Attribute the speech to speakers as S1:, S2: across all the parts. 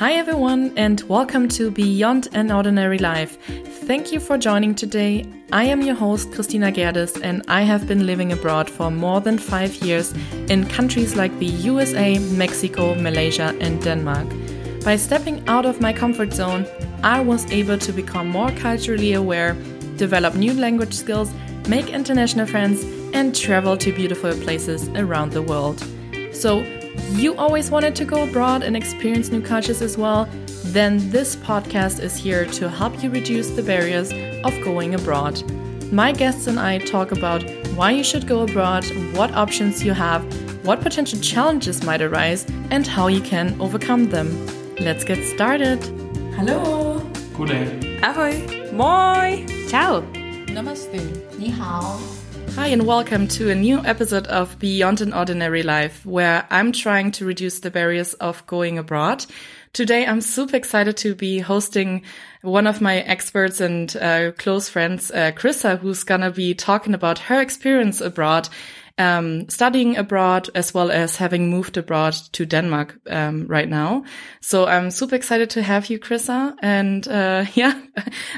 S1: Hi, everyone, and welcome to Beyond an Ordinary Life. Thank you for joining today. I am your host, Christina Gerdes, and I have been living abroad for more than five years in countries like the USA, Mexico, Malaysia, and Denmark. By stepping out of my comfort zone, I was able to become more culturally aware, develop new language skills, make international friends, and travel to beautiful places around the world. So, you always wanted to go abroad and experience new cultures as well? Then this podcast is here to help you reduce the barriers of going abroad. My guests and I talk about why you should go abroad, what options you have, what potential challenges might arise, and how you can overcome them. Let's get started. Hello.
S2: Goddag.
S1: Ahoy. Moi. Ciao.
S3: Namaste. Ni hao.
S1: Hi, and welcome to a new episode of Beyond an Ordinary Life, where I'm trying to reduce the barriers of going abroad. Today, I'm super excited to be hosting one of my experts and uh, close friends, uh, Chrysa, who's gonna be talking about her experience abroad, um, studying abroad, as well as having moved abroad to Denmark um, right now. So I'm super excited to have you, Chrysa, and uh, yeah,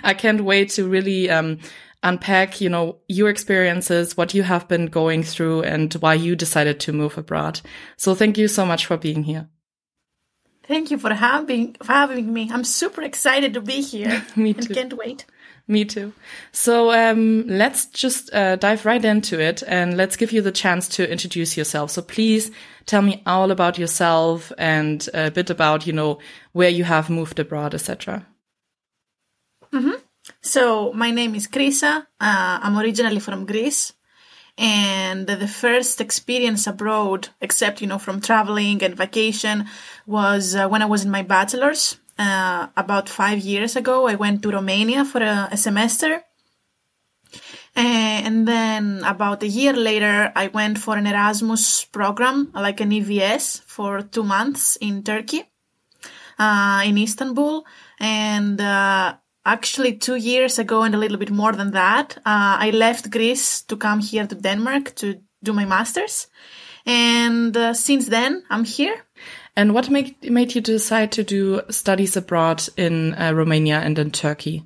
S1: I can't wait to really um, unpack, you know, your experiences, what you have been going through and why you decided to move abroad. So thank you so much for being here.
S3: Thank you for having for having me. I'm super excited to be here.
S1: me too.
S3: And can't wait.
S1: Me too. So um, let's just uh, dive right into it, and let's give you the chance to introduce yourself. So please tell me all about yourself and a bit about you know where you have moved abroad, etc.
S3: Mm-hmm. So my name is Chrysa. Uh, I'm originally from Greece, and the first experience abroad, except you know from traveling and vacation, was uh, when I was in my bachelor's. Uh, about five years ago, I went to Romania for a, a semester. And then about a year later, I went for an Erasmus program, like an EVS, for two months in Turkey, uh, in Istanbul. And uh, actually two years ago and a little bit more than that, uh, I left Greece to come here to Denmark to do my master's. And uh, since then, I'm here.
S1: And what made, made you decide to do studies abroad in uh, Romania and in Turkey?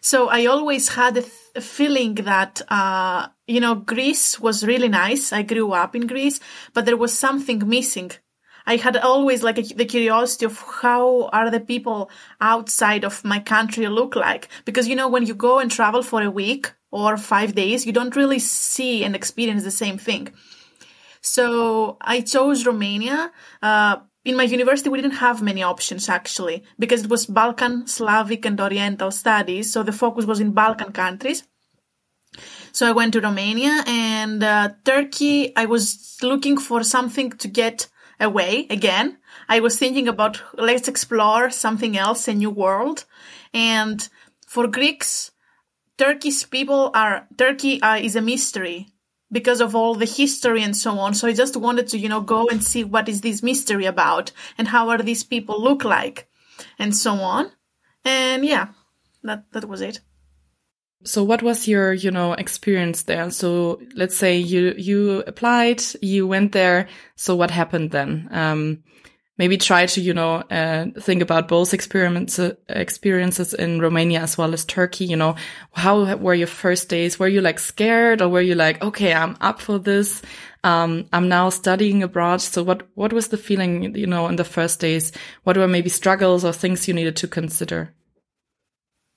S3: So I always had a, a feeling that, uh, you know, Greece was really nice. I grew up in Greece, but there was something missing I had always like a, the curiosity of how are the people outside of my country look like? Because, you know, when you go and travel for a week or five days, you don't really see and experience the same thing. So I chose Romania. Uh, in my university, we didn't have many options actually, because it was Balkan, Slavic, and Oriental studies. So the focus was in Balkan countries. So I went to Romania and uh, Turkey. I was looking for something to get away again. I was thinking about let's explore something else, a new world. And for Greeks, Turkish people are, Turkey uh, is a mystery because of all the history and so on. So I just wanted to, you know, go and see what is this mystery about and how are these people look like and so on. And yeah, that, that was it.
S1: So what was your, you know, experience there? So let's say you, you applied, you went there. So what happened then? Um, maybe try to, you know, uh, think about both experiments, uh, experiences in Romania as well as Turkey. You know, how were your first days? Were you like scared or were you like, okay, I'm up for this? Um, I'm now studying abroad. So what, what was the feeling, you know, in the first days? What were maybe struggles or things you needed to consider?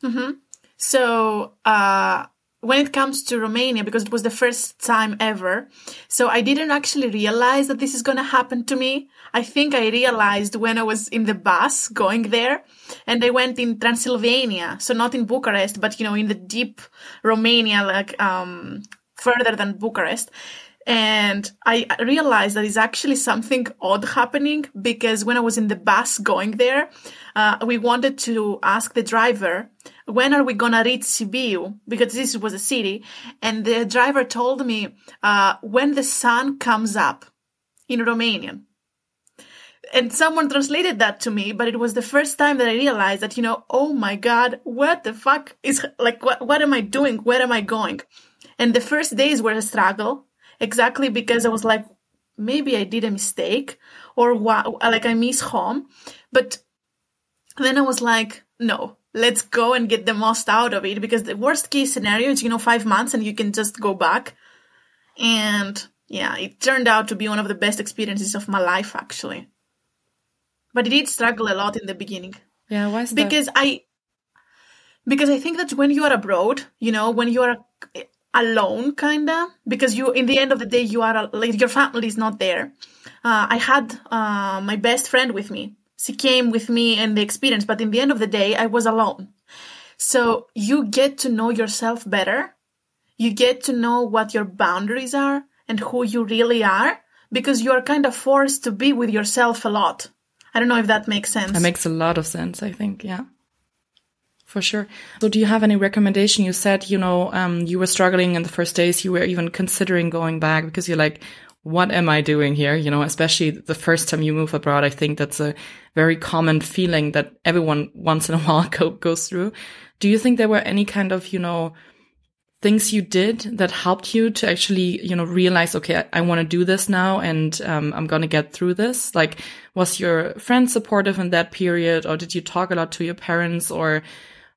S3: Mm-hmm. So, uh, when it comes to Romania, because it was the first time ever, so I didn't actually realize that this is going to happen to me. I think I realized when I was in the bus going there and I went in Transylvania. So not in Bucharest, but you know, in the deep Romania, like, um, further than Bucharest. And I realized that it's actually something odd happening because when I was in the bus going there, uh, we wanted to ask the driver, when are we gonna reach Sibiu? Because this was a city. And the driver told me, uh, when the sun comes up in Romanian. And someone translated that to me, but it was the first time that I realized that, you know, oh my God, what the fuck is like, what, what am I doing? Where am I going? And the first days were a struggle exactly because I was like, maybe I did a mistake or what, like I miss home. But then I was like, no, let's go and get the most out of it because the worst case scenario is, you know, five months and you can just go back. And yeah, it turned out to be one of the best experiences of my life, actually. But I did struggle a lot in the beginning.
S1: Yeah, why is that?
S3: Because I, because I think that when you are abroad, you know, when you are alone, kinda, because you, in the end of the day, you are like your family is not there. Uh, I had uh, my best friend with me. She came with me in the experience, but in the end of the day, I was alone. So you get to know yourself better. You get to know what your boundaries are and who you really are because you are kind of forced to be with yourself a lot. I don't know if that makes sense.
S1: That makes a lot of sense, I think. Yeah. For sure. So do you have any recommendation? You said, you know, um, you were struggling in the first days. You were even considering going back because you're like, what am I doing here? You know, especially the first time you move abroad. I think that's a very common feeling that everyone once in a while go, goes through. Do you think there were any kind of, you know, things you did that helped you to actually, you know, realize, okay, I, I want to do this now and um, I'm going to get through this? Like, was your friend supportive in that period or did you talk a lot to your parents or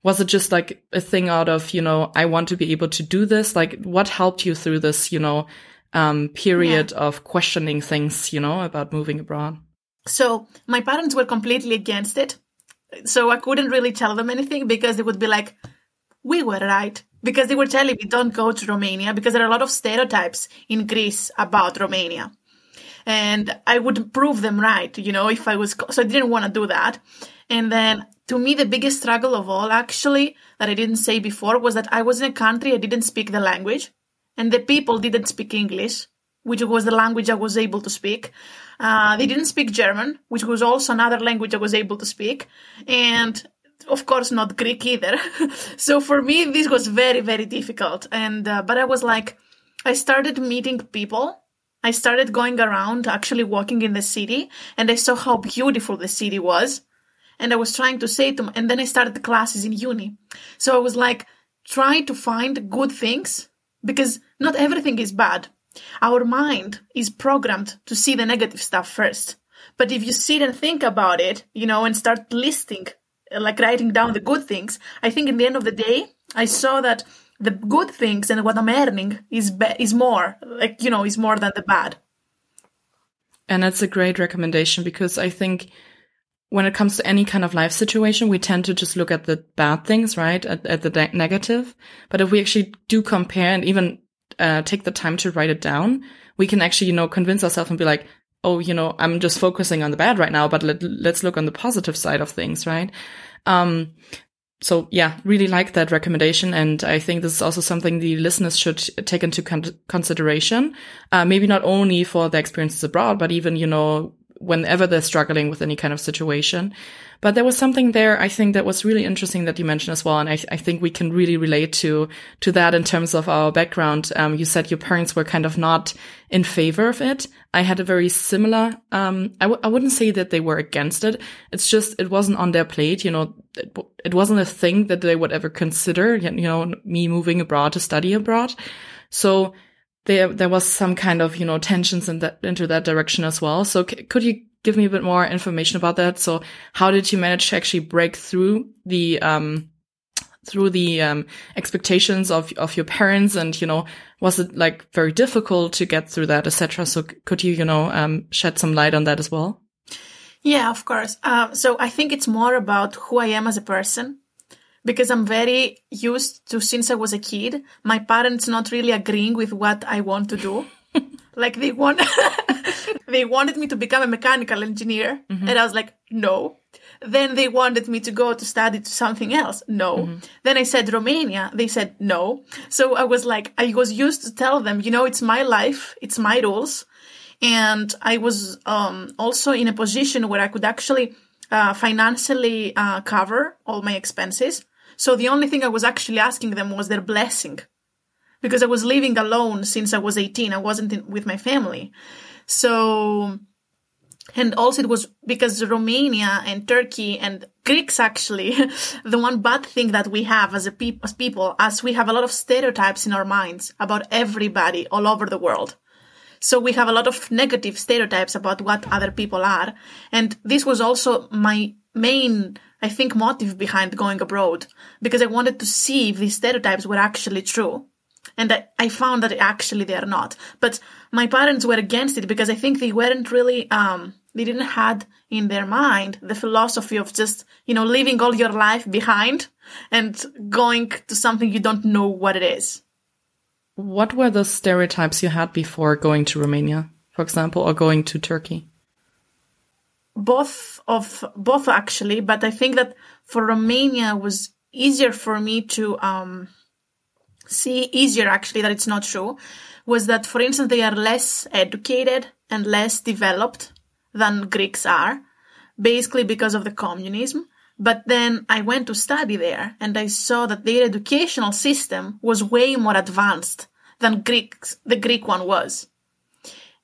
S1: was it just like a thing out of, you know, I want to be able to do this? Like, what helped you through this, you know, um, period yeah. of questioning things, you know, about moving abroad?
S3: So my parents were completely against it. So I couldn't really tell them anything because they would be like, we were right. Because they were telling me, don't go to Romania because there are a lot of stereotypes in Greece about Romania. And I would prove them right, you know, if I was, so I didn't want to do that. And then to me, the biggest struggle of all, actually, that I didn't say before was that I was in a country I didn't speak the language and the people didn't speak English, which was the language I was able to speak. Uh, they didn't speak German, which was also another language I was able to speak. And of course, not Greek either. so for me, this was very, very difficult. And, uh, but I was like, I started meeting people. I started going around, actually walking in the city, and I saw how beautiful the city was and I was trying to say to them, and then I started the classes in uni. So I was like try to find good things because not everything is bad. Our mind is programmed to see the negative stuff first. But if you sit and think about it, you know, and start listing, uh, like writing down the good things, I think in the end of the day, I saw that the good things and what I'm earning is be- is more, like you know, is more than the bad.
S1: And that's a great recommendation because I think when it comes to any kind of life situation, we tend to just look at the bad things, right? At, at the de- negative. But if we actually do compare and even uh, take the time to write it down, we can actually, you know, convince ourselves and be like, oh, you know, I'm just focusing on the bad right now, but let, let's look on the positive side of things, right? Um, so yeah, really like that recommendation. And I think this is also something the listeners should take into con- consideration. Uh, maybe not only for the experiences abroad, but even, you know, whenever they're struggling with any kind of situation. But there was something there, I think, that was really interesting that you mentioned as well. And I, I think we can really relate to, to that in terms of our background. Um, you said your parents were kind of not in favor of it. I had a very similar, um, I w- I wouldn't say that they were against it. It's just, it wasn't on their plate. You know, it, it wasn't a thing that they would ever consider, you know, me moving abroad to study abroad. So, there there was some kind of you know tensions in that into that direction as well. So c- could you give me a bit more information about that? So how did you manage to actually break through the um through the um expectations of of your parents and you know was it like very difficult to get through that etc. So could you you know um shed some light on that as well?
S3: Yeah, of course. Uh, so I think it's more about who I am as a person because I'm very used to since I was a kid, my parents not really agreeing with what I want to do. like they want they wanted me to become a mechanical engineer mm-hmm. and I was like, no. Then they wanted me to go to study to something else. No. Mm-hmm. Then I said Romania. They said no. So I was like, I was used to tell them, you know, it's my life. It's my rules. And I was, um, also in a position where I could actually, uh, financially, uh, cover all my expenses. So the only thing I was actually asking them was their blessing because I was living alone since I was 18. I wasn't in, with my family. So, and also it was because Romania and Turkey and Greeks actually, the one bad thing that we have as a pe- as people, as we have a lot of stereotypes in our minds about everybody all over the world. So we have a lot of negative stereotypes about what other people are. And this was also my main, I think, motive behind going abroad because I wanted to see if these stereotypes were actually true. And I, I found that actually they are not. But my parents were against it because I think they weren't really, um, they didn't had in their mind the philosophy of just, you know, leaving all your life behind and going to something you don't know what it is.
S1: What were the stereotypes you had before going to Romania, for example, or going to Turkey?
S3: Both of both actually, but I think that for Romania was easier for me to um, see easier actually that it's not true was that for instance they are less educated and less developed than Greeks are, basically because of the communism. But then I went to study there and I saw that their educational system was way more advanced than Greeks, the Greek one was.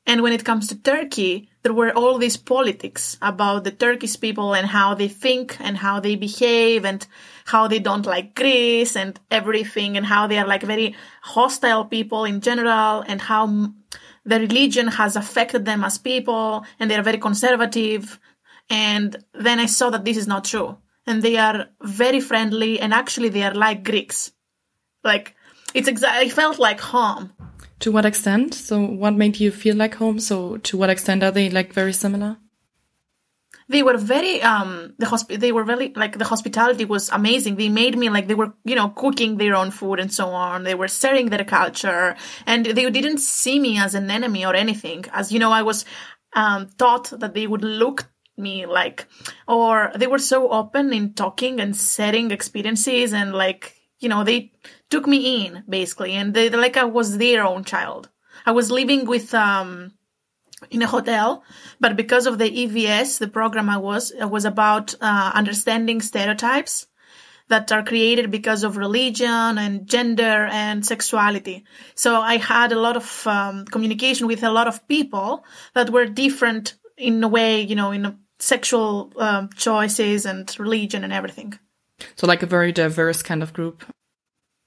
S3: And when it comes to Turkey, there were all these politics about the Turkish people and how they think and how they behave and how they don't like Greece and everything and how they are like very hostile people in general and how the religion has affected them as people and they are very conservative. And then I saw that this is not true and they are very friendly and actually they are like Greeks. Like it's exactly, I felt like home.
S1: To what extent? So what made you feel like home? So to what extent are they like very similar?
S3: They were very, um, the hosp- they were very, like the hospitality was amazing. They made me like they were, you know, cooking their own food and so on. They were sharing their culture and they didn't see me as an enemy or anything. As you know, I was, um, taught that they would look me like or they were so open in talking and sharing experiences and like you know they took me in basically and they like i was their own child i was living with um in a hotel but because of the evs the program i was it was about uh, understanding stereotypes that are created because of religion and gender and sexuality. So I had a lot of um, communication with a lot of people that were different in a way, you know, in a sexual um, choices and religion and everything.
S1: So, like a very diverse kind of group.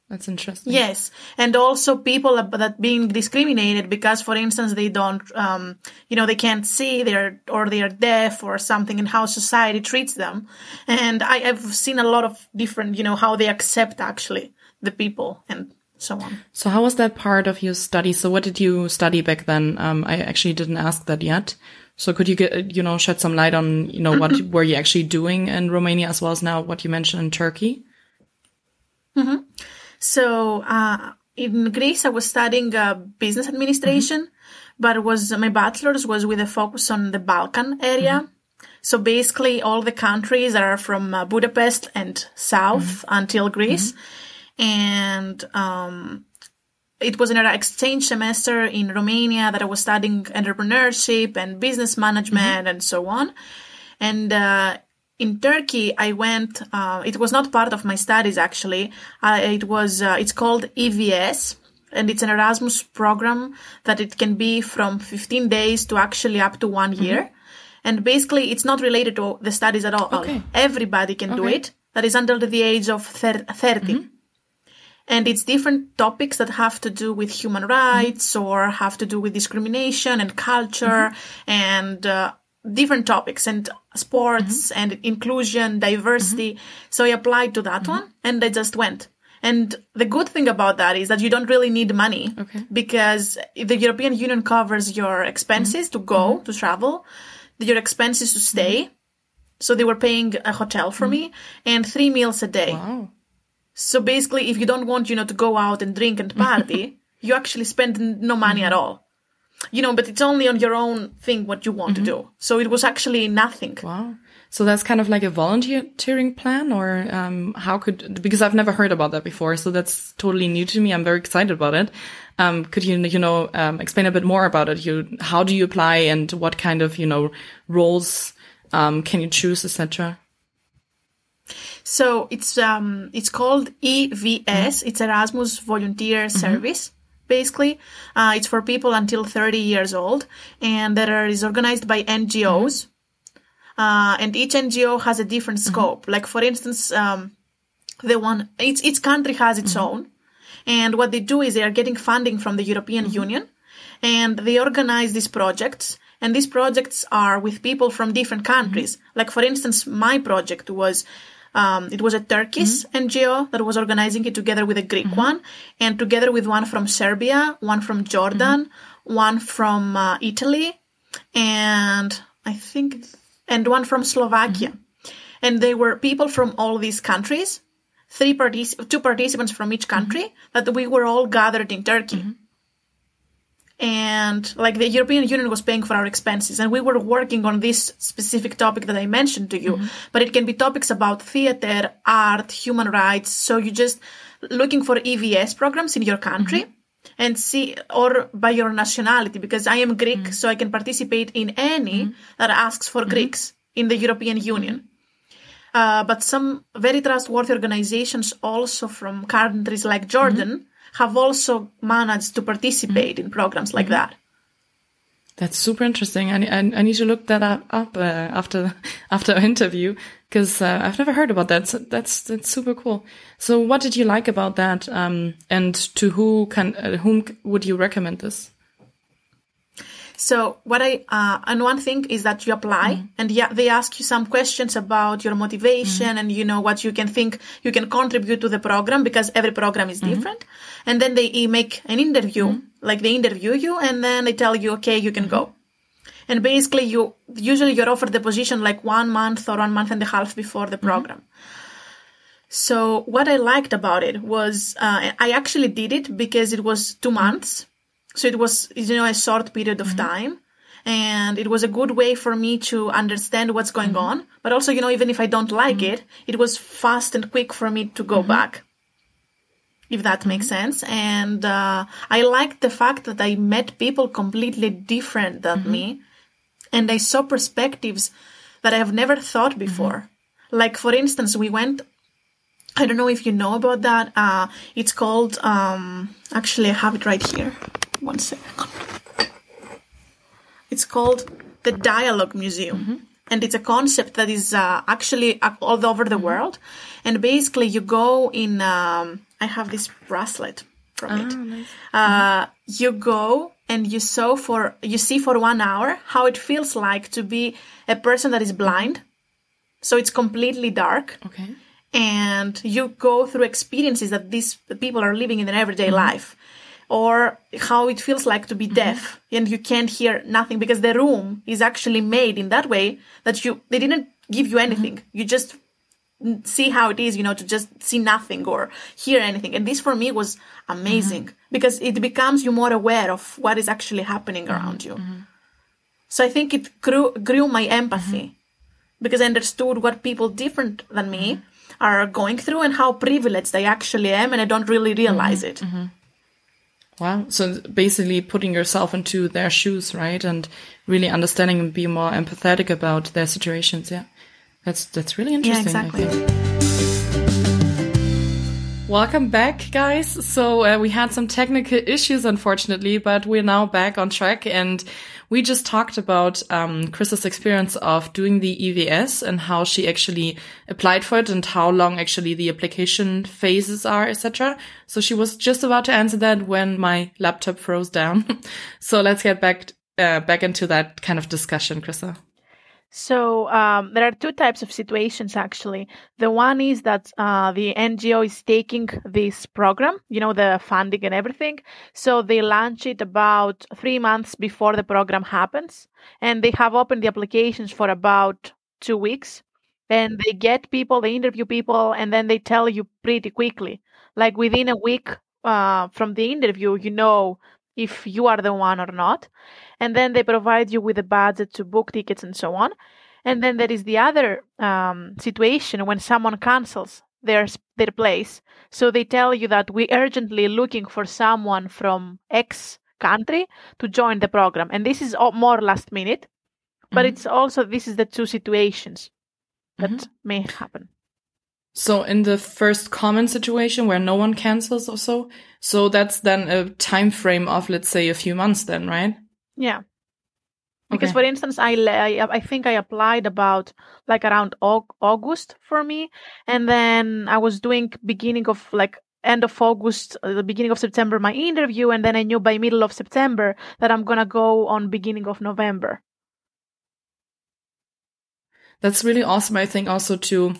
S1: That's interesting.
S3: Yes, and also people that being discriminated because, for instance, they don't, um, you know, they can't see, they're or they are deaf or something, and how society treats them. And I have seen a lot of different, you know, how they accept actually the people and so on.
S1: So, how was that part of your study? So, what did you study back then? Um, I actually didn't ask that yet. So could you get, you know, shed some light on, you know, what were you actually doing in Romania as well as now what you mentioned in Turkey?
S3: Mm-hmm. So, uh, in Greece, I was studying uh, business administration, mm-hmm. but was my bachelor's was with a focus on the Balkan area. Mm-hmm. So basically, all the countries are from uh, Budapest and south mm-hmm. until Greece, mm-hmm. and um, it was an exchange semester in Romania that I was studying entrepreneurship and business management mm-hmm. and so on. And uh, in Turkey, I went. Uh, it was not part of my studies actually. Uh, it was. Uh, it's called EVS, and it's an Erasmus program that it can be from 15 days to actually up to one year. Mm-hmm. And basically, it's not related to the studies at all. Okay. Everybody can okay. do it. That is under the age of 30. Mm-hmm and it's different topics that have to do with human rights or have to do with discrimination and culture mm-hmm. and uh, different topics and sports mm-hmm. and inclusion diversity mm-hmm. so i applied to that one and i just went and the good thing about that is that you don't really need money okay. because the european union covers your expenses to go to travel your expenses to stay so they were paying a hotel for me and three meals a day
S1: wow.
S3: So basically, if you don't want, you know, to go out and drink and party, you actually spend no money at all. You know, but it's only on your own thing what you want mm-hmm. to do. So it was actually nothing.
S1: Wow. So that's kind of like a volunteering plan or um, how could, because I've never heard about that before. So that's totally new to me. I'm very excited about it. Um, could you, you know, um, explain a bit more about it? You, how do you apply and what kind of, you know, roles um, can you choose, etc.?
S3: So it's um it's called EVS. Mm-hmm. It's Erasmus Volunteer mm-hmm. Service. Basically, uh, it's for people until 30 years old, and that is organized by NGOs. Mm-hmm. Uh, and each NGO has a different mm-hmm. scope. Like for instance, um, the one each each country has its mm-hmm. own, and what they do is they are getting funding from the European mm-hmm. Union, and they organize these projects. And these projects are with people from different countries. Like, for instance, my project was um, it was a Turkish mm-hmm. NGO that was organizing it together with a Greek mm-hmm. one, and together with one from Serbia, one from Jordan, mm-hmm. one from uh, Italy, and I think, and one from Slovakia. And they were people from all these countries, three partic- two participants from each country, that we were all gathered in Turkey. And like the European Union was paying for our expenses, and we were working on this specific topic that I mentioned to you. Mm-hmm. But it can be topics about theater, art, human rights. So you just looking for EVS programs in your country mm-hmm. and see, or by your nationality, because I am Greek, mm-hmm. so I can participate in any that asks for Greeks in the European Union. Uh, but some very trustworthy organizations also from countries like Jordan have also managed to participate in programs like that.
S1: That's super interesting. I, I, I need to look that up, up uh, after after our interview because uh, I've never heard about that. So that's that's super cool. So, what did you like about that? Um, and to who can uh, whom would you recommend this?
S3: So what I uh, and one thing is that you apply mm-hmm. and yeah they ask you some questions about your motivation mm-hmm. and you know what you can think you can contribute to the program because every program is mm-hmm. different. And then they make an interview like they interview you and then they tell you okay you can go. And basically you usually you're offered the position like one month or one month and a half before the program. So what I liked about it was uh, I actually did it because it was two months. So it was, you know, a short period of mm-hmm. time. And it was a good way for me to understand what's going mm-hmm. on. But also, you know, even if I don't like mm-hmm. it, it was fast and quick for me to go back. If that makes sense. And uh, I liked the fact that I met people completely different than me. And I saw perspectives that I have never thought before. Like, for instance, we went I don't know if you know about that. Uh, it's called, um, actually, I have it right here. One second. It's called the Dialogue Museum. And it's a concept that is uh, actually all over the world. And basically, you go in, um, I have this bracelet from it. Uh, you go and you saw for, you see for one hour how it feels like to be a person that is blind. So it's completely dark
S1: Okay.
S3: and you go through experiences that these people are living in their everyday life or how it feels like to be mm-hmm. deaf and you can't hear nothing because the room is actually made in that way that you they didn't give you anything. Mm-hmm. You just see how it is you know to just see nothing or hear anything. And this for me was amazing mm-hmm. because it becomes you more aware of what is actually happening around you. So i think it grew grew my empathy because I understood what people different than me are going through and how privileged I actually am, and I don't really realize it.
S1: Wow. So basically putting yourself into their shoes, right? And really understanding and being more empathetic about their situations. Yeah. That's, that's really
S3: Yeah,
S1: interesting. I
S3: exactly.
S1: think. Welcome back, guys. So uh, we had some technical issues, unfortunately, but we're now back on track. And we just talked about um, Chrysa's experience of doing the EVS and how she actually applied for it and how long actually the application phases are, etc. So she was just about to answer that when my laptop froze down. so let's get back uh, back into that kind of discussion, Chrysa.
S3: So um, there are two types of situations actually. The one is that uh, the NGO is taking this program, you know, the funding and everything. So they launch it about three months before the program happens, and they have opened the applications for about two weeks. And they get people, they interview people, and then they tell you pretty quickly, like within a week uh, from the interview, you know if you are the one or not and then they provide you with a budget to book tickets and so on. And then there is the other um, situation when someone cancels their their place. So they tell you that we urgently looking for someone from X country to join the program, and this is all more last minute. But
S1: Mhm.
S3: it's also this is the two situations that may happen.
S1: So in the first common situation where no one cancels or so, so that's then a time frame of let's say a few months then, right?
S3: Yeah. Because,
S1: Okay.
S3: for instance, I, I I think I applied about like around August for me, and then I was doing beginning of like end of August, uh, the beginning of September, my interview, and then I knew by middle of September that I'm gonna go on beginning of November.
S1: That's really awesome. I think also to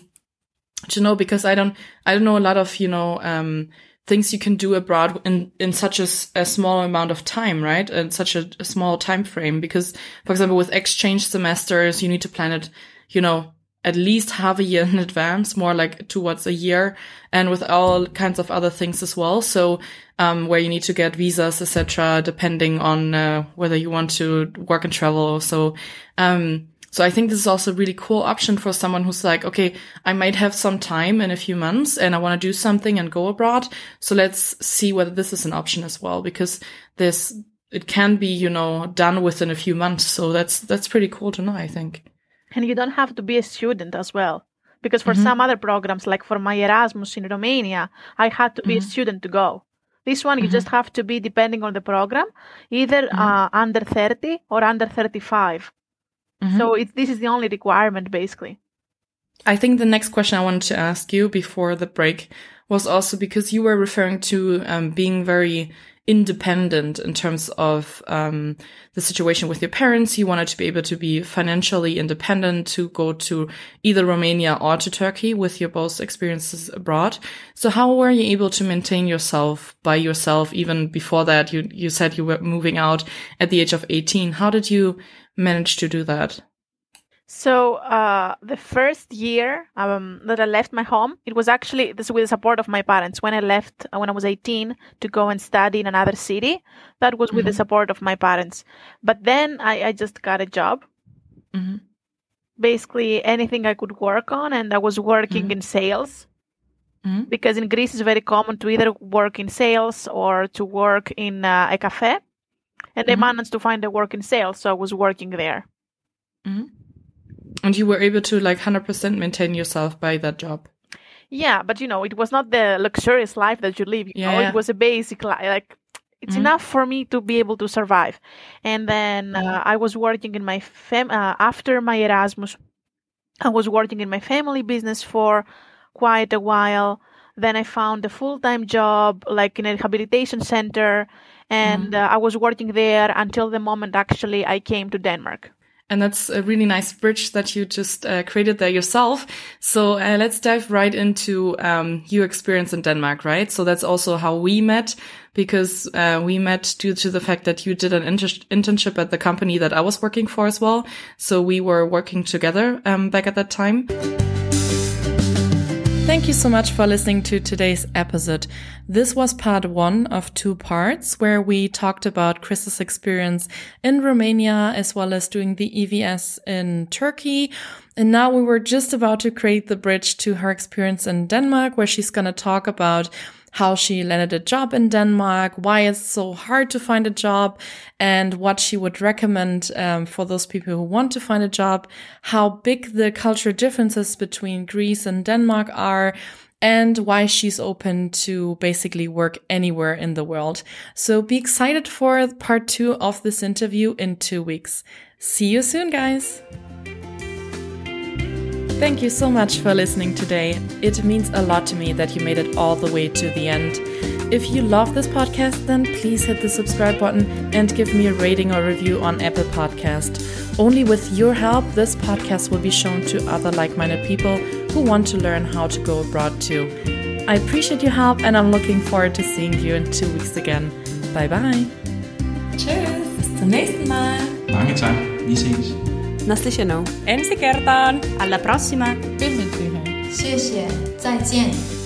S1: to know because I don't I don't know a lot of you know um, things you can do abroad in in such a, a small amount of time, right? In such a, a small time frame. Because, for example, with exchange semesters, you need to plan it, you know, at least half a year in advance, more like towards a year, and with all kinds of other things as well. So, um, where you need to get visas, etc., depending on uh, whether you want to work and travel. So, um, so I think this is also a really cool option for someone who's like, okay, I might have some time in a few months and I want to do something and go abroad. So let's see whether this is an option as well, because this, it can be, you know, done within a few months. So that's, that's pretty cool to know, I think.
S3: And you don't have to be a student as well. Because for mm-hmm. some other programs, like for my Erasmus in Romania, I had to be mm-hmm. a student to go. This one, you mm-hmm. just have to be, depending on the program, either mm-hmm. uh, under 30 or under 35. Mm-hmm. So it, this is the only requirement, basically.
S1: I think the next question I wanted to ask you before the break was also because you were referring to um, being very independent in terms of um, the situation with your parents. You wanted to be able to be financially independent to go to either Romania or to Turkey with your both experiences abroad. So how were you able to maintain yourself by yourself even before that? You you said you were moving out at the age of 18. How did you managed to do that?
S3: So uh, the first year um, that I left my home, it was actually this with the support of my parents. When I left uh, when I was 18 to go and study in another city, that was with mm-hmm. the support of my parents. But then I, I just got a job. Mm-hmm. Basically anything I could work on, and I was working mm-hmm. in sales. Mm-hmm. Because in Greece it's very common to either work in sales or to work in uh, a cafe and mm-hmm. I managed to find a work in sales, so I was working there.
S1: Mm-hmm. And you were able to like 100% maintain yourself by that job.
S3: Yeah, but you know, it was not the luxurious life that you live. You yeah, know, yeah. it was a basic life. Like it's mm-hmm. enough for me to be able to survive. And then uh, I was working in my fam uh, after my Erasmus. I was working in my family business for quite a while. Then I found a full time job, like in a rehabilitation center, and mm-hmm. uh, I was working there until the moment actually I came to Denmark.
S1: And that's a really nice bridge that you just uh, created there yourself. So uh, let's dive right into um, your experience in Denmark, right? So that's also how we met because uh, we met due to the fact that you did an inter internship at the company that I was working for as well. So we were working together um, back at that time. Thank you so much for listening to today's episode. This was part one of two parts where we talked about Chrysa's experience in Romania as well as doing the EVS in Turkey. And now we were just about to create the bridge to her experience in Denmark where she's going to talk about how she landed a job in Denmark, why it's so hard to find a job, and what she would recommend um, for those people who want to find a job, how big the cultural differences between Greece and Denmark are, and why she's open to basically work anywhere in the world. So be excited for part two of this interview in two weeks. See you soon, guys. Thank you so much for listening today. It means a lot to me that you made it all the way to the end. If you love this podcast, then please hit the subscribe button and give me a rating or review on Apple Podcast. Only with your help, this podcast will be shown to other like-minded people who want to learn how to go abroad too. I appreciate your help and I'm looking forward to seeing you in two weeks again. Bye bye.
S2: Tschüss. Bis zum nächsten Mal.
S4: Mange tak. Vi ses
S2: naslyšenou.
S5: Ensi kertaan.
S2: Alla prossima.
S5: Tschüss.